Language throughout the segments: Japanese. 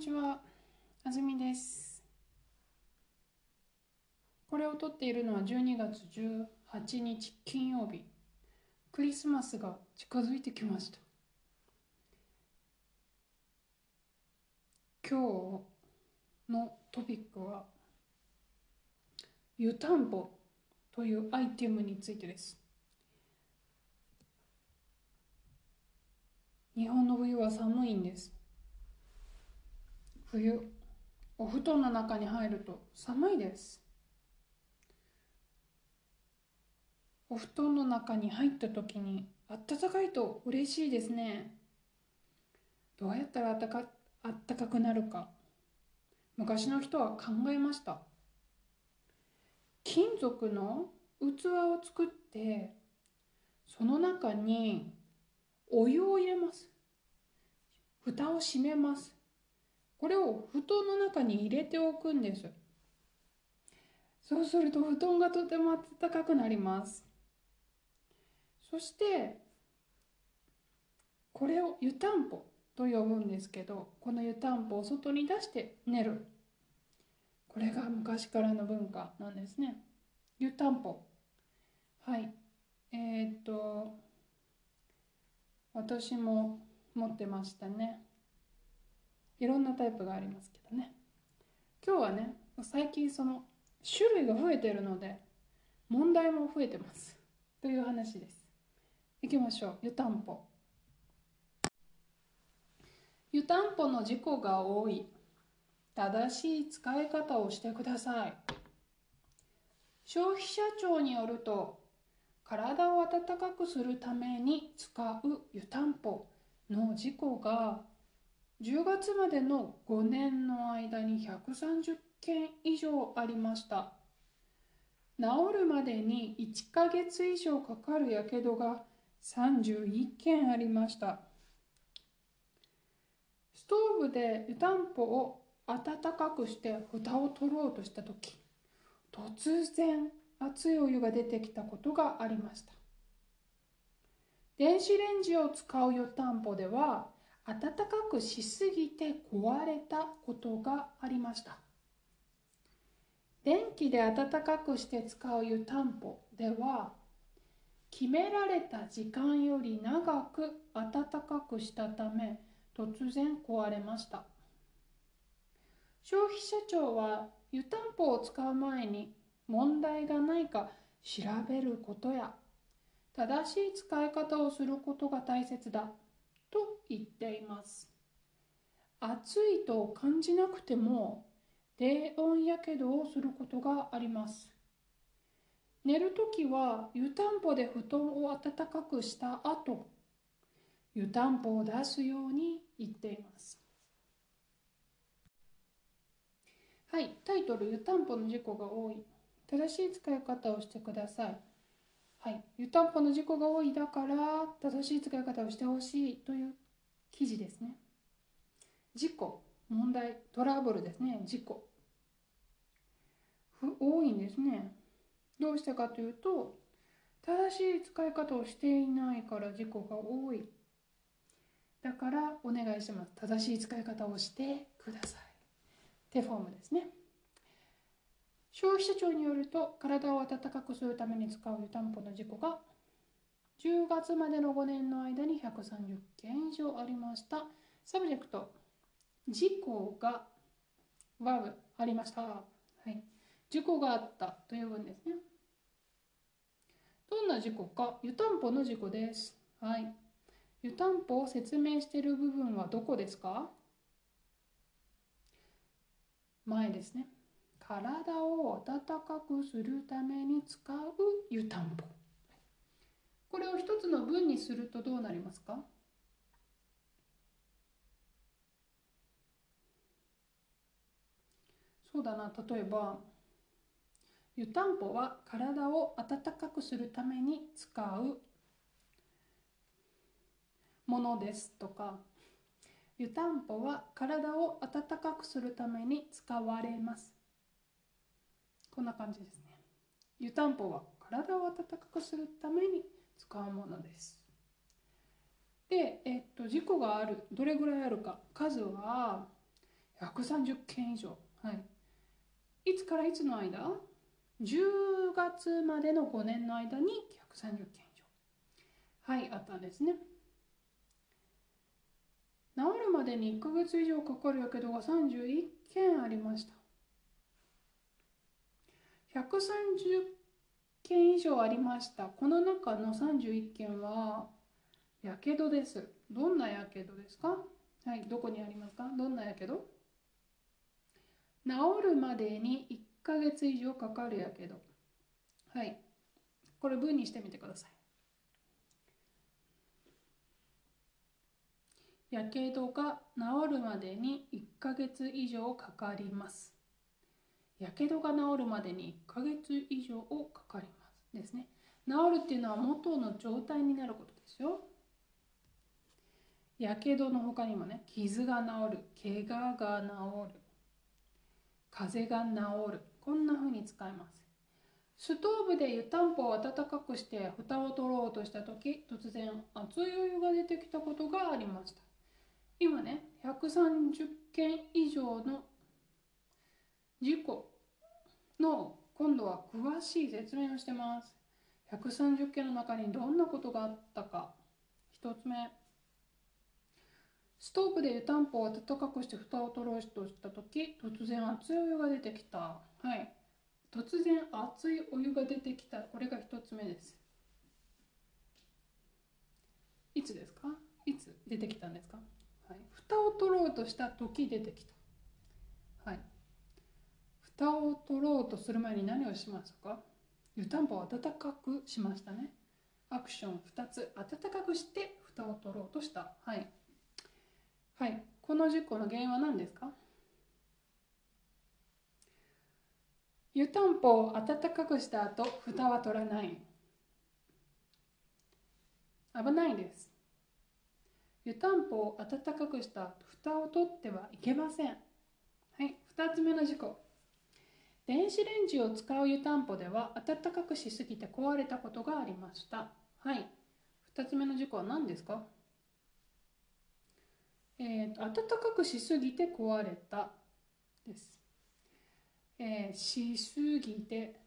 ちは、あずみです。これを撮っているのは12月18日金曜日。クリスマスが近づいてきました。今日のトピックは、湯たんぽというアイテムについてです。日本の冬は寒いんです。冬お布団の中に入ると寒いです。お布団の中に入った時にあったかいと嬉しいですね。どうやったらあったかあったかくなるか。昔の人は考えました。金属の器を作ってその中にお湯を入れます。蓋を閉めます。これを布団の中に入れておくんです。そうすると布団がとても暖かくなります。そしてこれを湯たんぽと呼ぶんですけどこの湯たんぽを外に出して寝る。これが昔からの文化なんですね。湯たんぽ。はい。えー、っと私も持ってましたね。いろんなタイプがありますけどね。今日はね最近その種類が増えてるので問題も増えてます。という話です。いきましょう。湯たんぽ。湯たんぽの事故が多い。正しい使い方をしてください。消費者庁によると体を温かくするために使う湯たんぽの事故が10月までの5年の間に130件以上ありました。治るまでに1ヶ月以上かかるやけどが31件ありました。ストーブで湯たんぽを温かくして蓋を取ろうとした時突然熱いお湯が出てきたことがありました。電子レンジを使う湯たんぽでは暖かくしすぎて壊れたことがありました。電気で暖かくして使う湯たんぽでは決められた時間より長く暖かくしたため突然壊れました。消費者庁は湯たんぽを使う前に問題がないか調べることや正しい使い方をすることが大切だ。と言っています。暑いと感じなくても低温やけどをすることがあります。寝るときは湯たんぽで布団を暖かくした後湯たんぽを出すように言っています。はいタイトル湯たんぽの事故が多い。正しい使い方をしてください。はい、湯たんぽの事故が多いだから正しい使い方をしてほしいという記事ですね。事故、問題、トラブルですね、事故。多いんですね。どうしてかというと、正しい使い方をしていないから事故が多い。だからお願いします。正しい使い方をしてください。手フォームですね。消費者庁によると体を温かくするために使う湯たんぽの事故が10月までの5年の間に130件以上ありました。 subject 事故がバブありました、はい、事故があったという文ですね。どんな事故か？湯たんぽの事故です。はい。湯たんぽを説明している部分はどこですか？前ですね。体を温かくするために使う湯たんぽ。これを一つの文にするとどうなりますか？そうだな。例えば湯たんぽは体を温かくするために使うものですとか湯たんぽは体を温かくするために使われます。こんな感じですね。湯たんぽは体を温かくするために使うものです。で、えっと、事故がある、どれぐらいあるか、数は130件以上。はい。いつからいつの間 ?10 月までの5年の間に130件以上。はい、あったんですね。治るまでに1ヶ月以上かかるやけどが31件ありました。130件以上ありました。この中の31件は、やけどです。どんなやけどですか？はい、どこにありますか？どんなやけど？治るまでに1ヶ月以上かかるやけど。はい。これ文にしてみてください。やけどが治るまでに1ヶ月以上かかります。やけどが治るまでに1ヶ月以上かかりますですね。治るっていうのは元の状態になることですよ。やけどの他にもね、傷が治る、怪我が治る、風が治る、こんな風に使います。ストーブで湯たんぽを温かくして蓋を取ろうとした時、突然熱いお湯が出てきたことがありました。今ね、130件以上の事故の今度は詳しい説明をしてます。130件の中にどんなことがあったか。1つ目。ストーブで湯たんぽを温かくして蓋を取ろうとした時突然熱いお湯が出てきた。はい。突然熱いお湯が出てきた。これが1つ目です。いつですか？いつ出てきたんですか？はい、蓋を取ろうとした時出てきた。蓋を取ろうとする前に何をしましたか？湯たんぽを温かくしましたね。アクション2つ。温かくして蓋を取ろうとした。はい。はい。この事故の原因は何ですか？湯たんぽを温かくした後、蓋は取らない。危ないです。湯たんぽを温かくした後、蓋を取ってはいけません。はい、2つ目の事故。電子レンジを使う湯たんぽでは温かくしすぎて壊れたことがありました。はい、2つ目の事故は何ですか？えーと、温かくしすぎて壊れたです。えー、しすぎて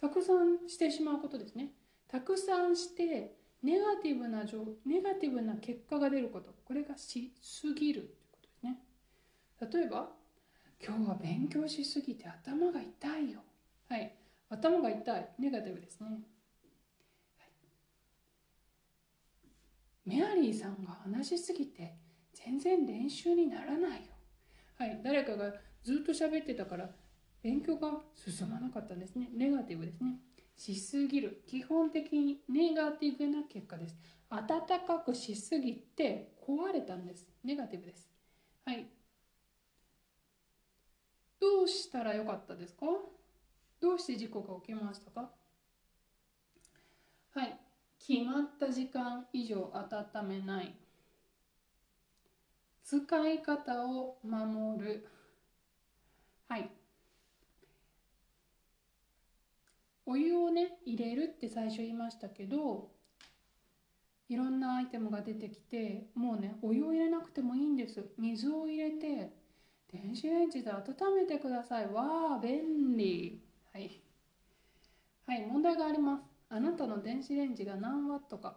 たくさんしてしまうことですね。たくさんしてネガティブなネガティブな結果が出ることこれがしすぎるということですね例えば今日は勉強しすぎて頭が痛いよ。はい。頭が痛い。ネガティブですね、はい、メアリーさんが話しすぎて全然練習にならないよ。はい。誰かがずっと喋ってたから勉強が進まなかったんですね。ネガティブですね。しすぎる。基本的にネガティブな結果です。暖かくしすぎて壊れたんです。ネガティブです。はいどうしたらよかったですか？どうして事故が起きましたか？はい。決まった時間以上温めない。使い方を守る。はい。お湯をね入れるって最初言いましたけどいろんなアイテムが出てきてもうねお湯を入れなくてもいいんです。水を入れて電子レンジで温めてください。わあ便利。はい。はい問題があります。あなたの電子レンジが何ワットか。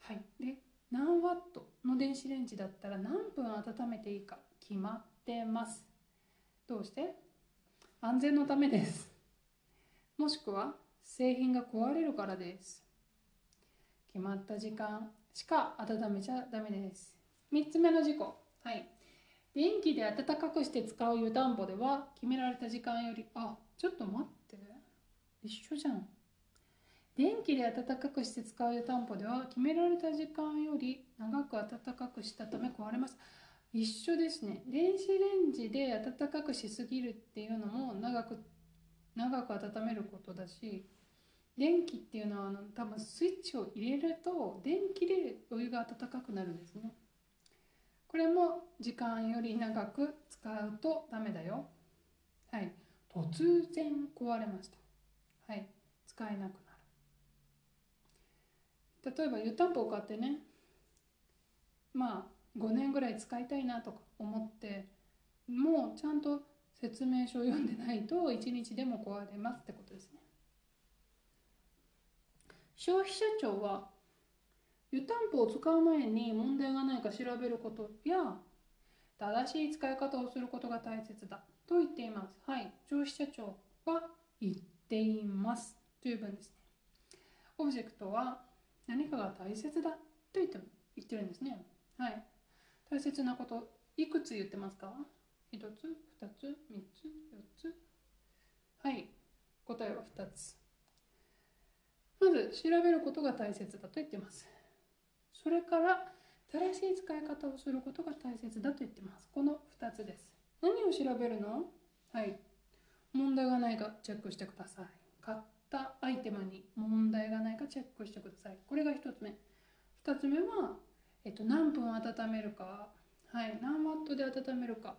はい。で何ワットの電子レンジだったら何分温めていいか。決まってます。どうして？安全のためです。もしくは製品が壊れるからです。決まった時間しか温めちゃダメです。3つ目の事故。はい。電気で温かくして使う湯たんぽでは決められた時間より、あ、ちょっと待って。一緒じゃん。電気で温かくして使う湯たんぽでは決められた時間より長く温かくしたため壊れます。一緒ですね。電子レンジで温かくしすぎるっていうのも長く長く温めることだし電気っていうのはあの多分スイッチを入れると電気でお湯が温かくなるんですねこれも時間より長く使うとダメだよ。はい。突然壊れました。はい。使えなくなる。例えば湯たんぽを買ってねまあ5年ぐらい使いたいなとか思ってもうちゃんと説明書を読んでないと一日でも壊れますってことですね。消費者庁は湯たんぽを使う前に問題がないか調べることや正しい使い方をすることが大切だと言っています。はい、消費者庁は言っていますという文ですね。オブジェクトは何かが大切だと言って言ってるんですね。はい。大切なこと、いくつ言ってますか ?1 つ、2つ、3つ、4つ。はい。答えは2つ。まず、調べることが大切だと言ってます。それから、正しい使い方をすることが大切だと言ってます。この2つです。何を調べるの？はい。問題がないかチェックしてください。買ったアイテムに問題がないかチェックしてください。これが1つ目。2つ目は、えっと、何分温めるか、はい、何ワットで温めるか、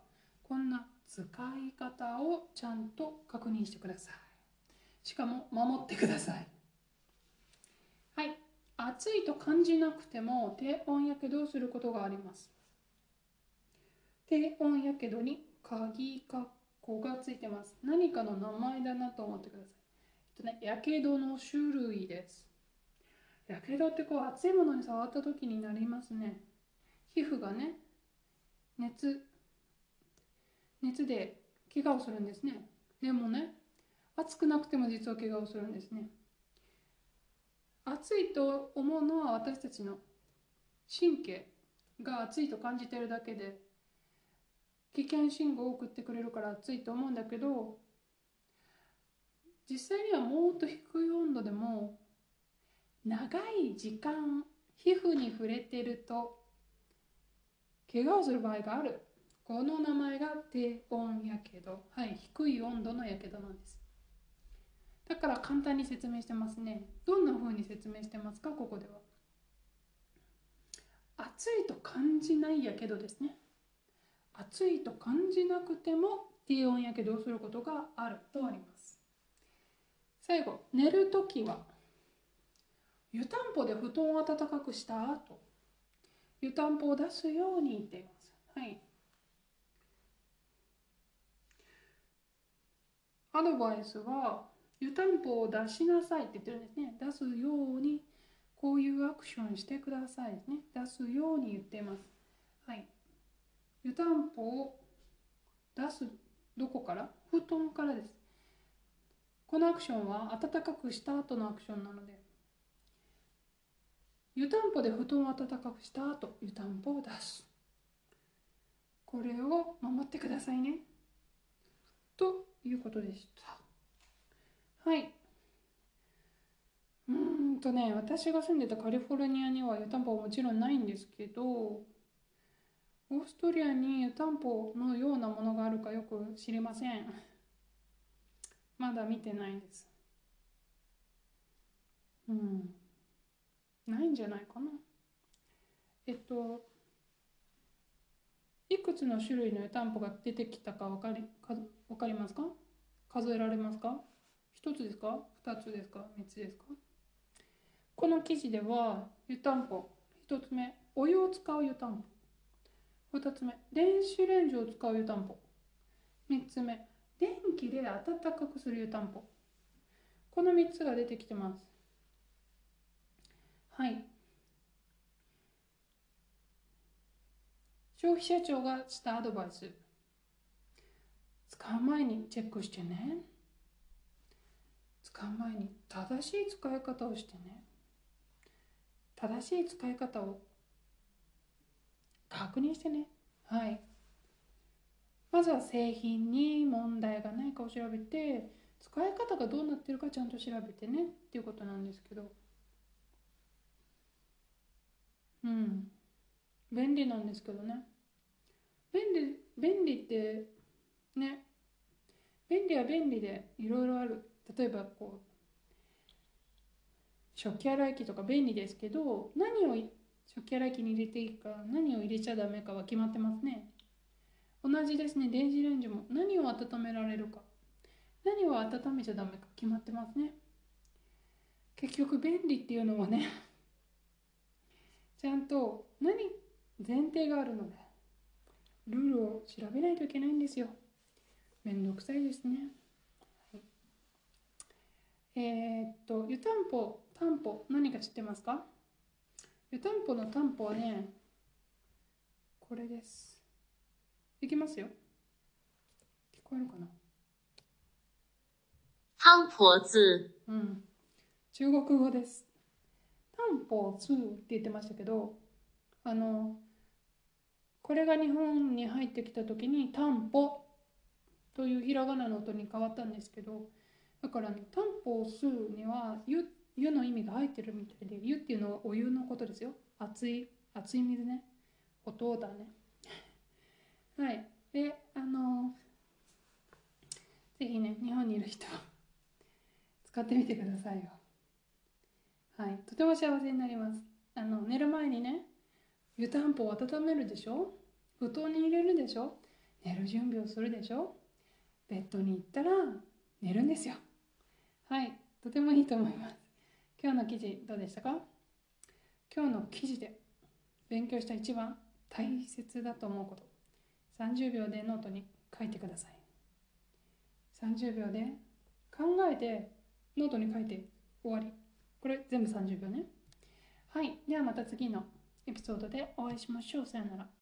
こんな使い方をちゃんと確認してください。しかも守ってください。暑いと感じなくても低温やけどをすることがあります。低温やけどに鍵括弧がついてます。何かの名前だなと思ってください。えっとね、やけどの種類です。やけどってこう熱いものに触った時になりますね。皮膚がね、熱、熱で怪我をするんですね。でもね、熱くなくても実は怪我をするんですね。暑いと思うのは私たちの神経が暑いと感じてるだけで危険信号を送ってくれるから暑いと思うんだけど実際にはもっと低い温度でも長い時間皮膚に触れてると怪我をする場合がある。この名前が低温やけどはい低い温度のやけどなんです。だから簡単に説明してますね。どんな風に説明してますか？ここでは。暑いと感じないやけどですね。暑いと感じなくても低温やけどをすることがあるとあります。最後、寝るときは湯たんぽで布団を暖かくした後、湯たんぽを出すように言っています。はい。アドバイスは湯たんぽを出しなさいって言ってるんですね。出すように、こういうアクションしてくださいね。出すように言ってます。はい。湯たんぽを出す、どこから？布団からです。このアクションは暖かくした後のアクションなので、湯たんぽで布団を暖かくした後、湯たんぽを出す。これを守ってくださいね。ということでした。はい。うんとね、私が住んでたカリフォルニアには湯たんぽはもちろんないんですけど、オーストリアに湯たんぽのようなものがあるかよく知りません。まだ見てないです。うん。ないんじゃないかな。えっと、いくつの種類の湯たんぽが出てきたか分かりか分かりますか？数えられますか？1つですか？2つですか？3つですか？この記事では湯たんぽ。1つ目お湯を使う湯たんぽ。2つ目電子レンジを使う湯たんぽ。3つ目電気で温かくする湯たんぽ。この3つが出てきてます。はい。消費者庁がしたアドバイス。使う前にチェックしてね。使う前に正しい使い方をしてね。正しい使い方を確認してね。はい。まずは製品に問題がないかを調べて使い方がどうなってるかちゃんと調べてね。っていうことなんですけど。うん。便利なんですけどね。便利便利ってね。便利は便利でいろいろある。例えばこう食器洗い機とか便利ですけど何を食器洗い機に入れていいか何を入れちゃダメかは決まってますね同じですね電子レンジも何を温められるか何を温めちゃダメか決まってますね結局便利っていうのはねちゃんと何前提があるのでルールを調べないといけないんですよ。めんどくさいですね。はい、えー、っと、湯たんぽ、担保、何か知ってますか？湯たんぽの担保はね、これです。いきますよ。聞こえるかな？担保字。うん。中国語です。担保字って言ってましたけど、あの、これが日本に入ってきた時に担保というひらがなの音に変わったんですけど、だから、ね、担保数には湯湯の意味が入ってるみたいで、湯っていうのはお湯のことですよ。熱い、熱い水ね。音だね。はい。で、あの、ぜひね、日本にいる人使ってみてくださいよ。はい。とても幸せになります。あの、寝る前にね、湯たんぽを温めるでしょ？布団に入れるでしょ？寝る準備をするでしょ？ベッドに行ったら寝るんですよ。はい。とてもいいと思います。今日の記事どうでしたか？今日の記事で勉強した一番大切だと思うこと。30秒でノートに書いてください。30秒で考えてノートに書いて終わり。これ全部30秒ね。はいではまた次のエピソードでお会いしましょう。さよなら。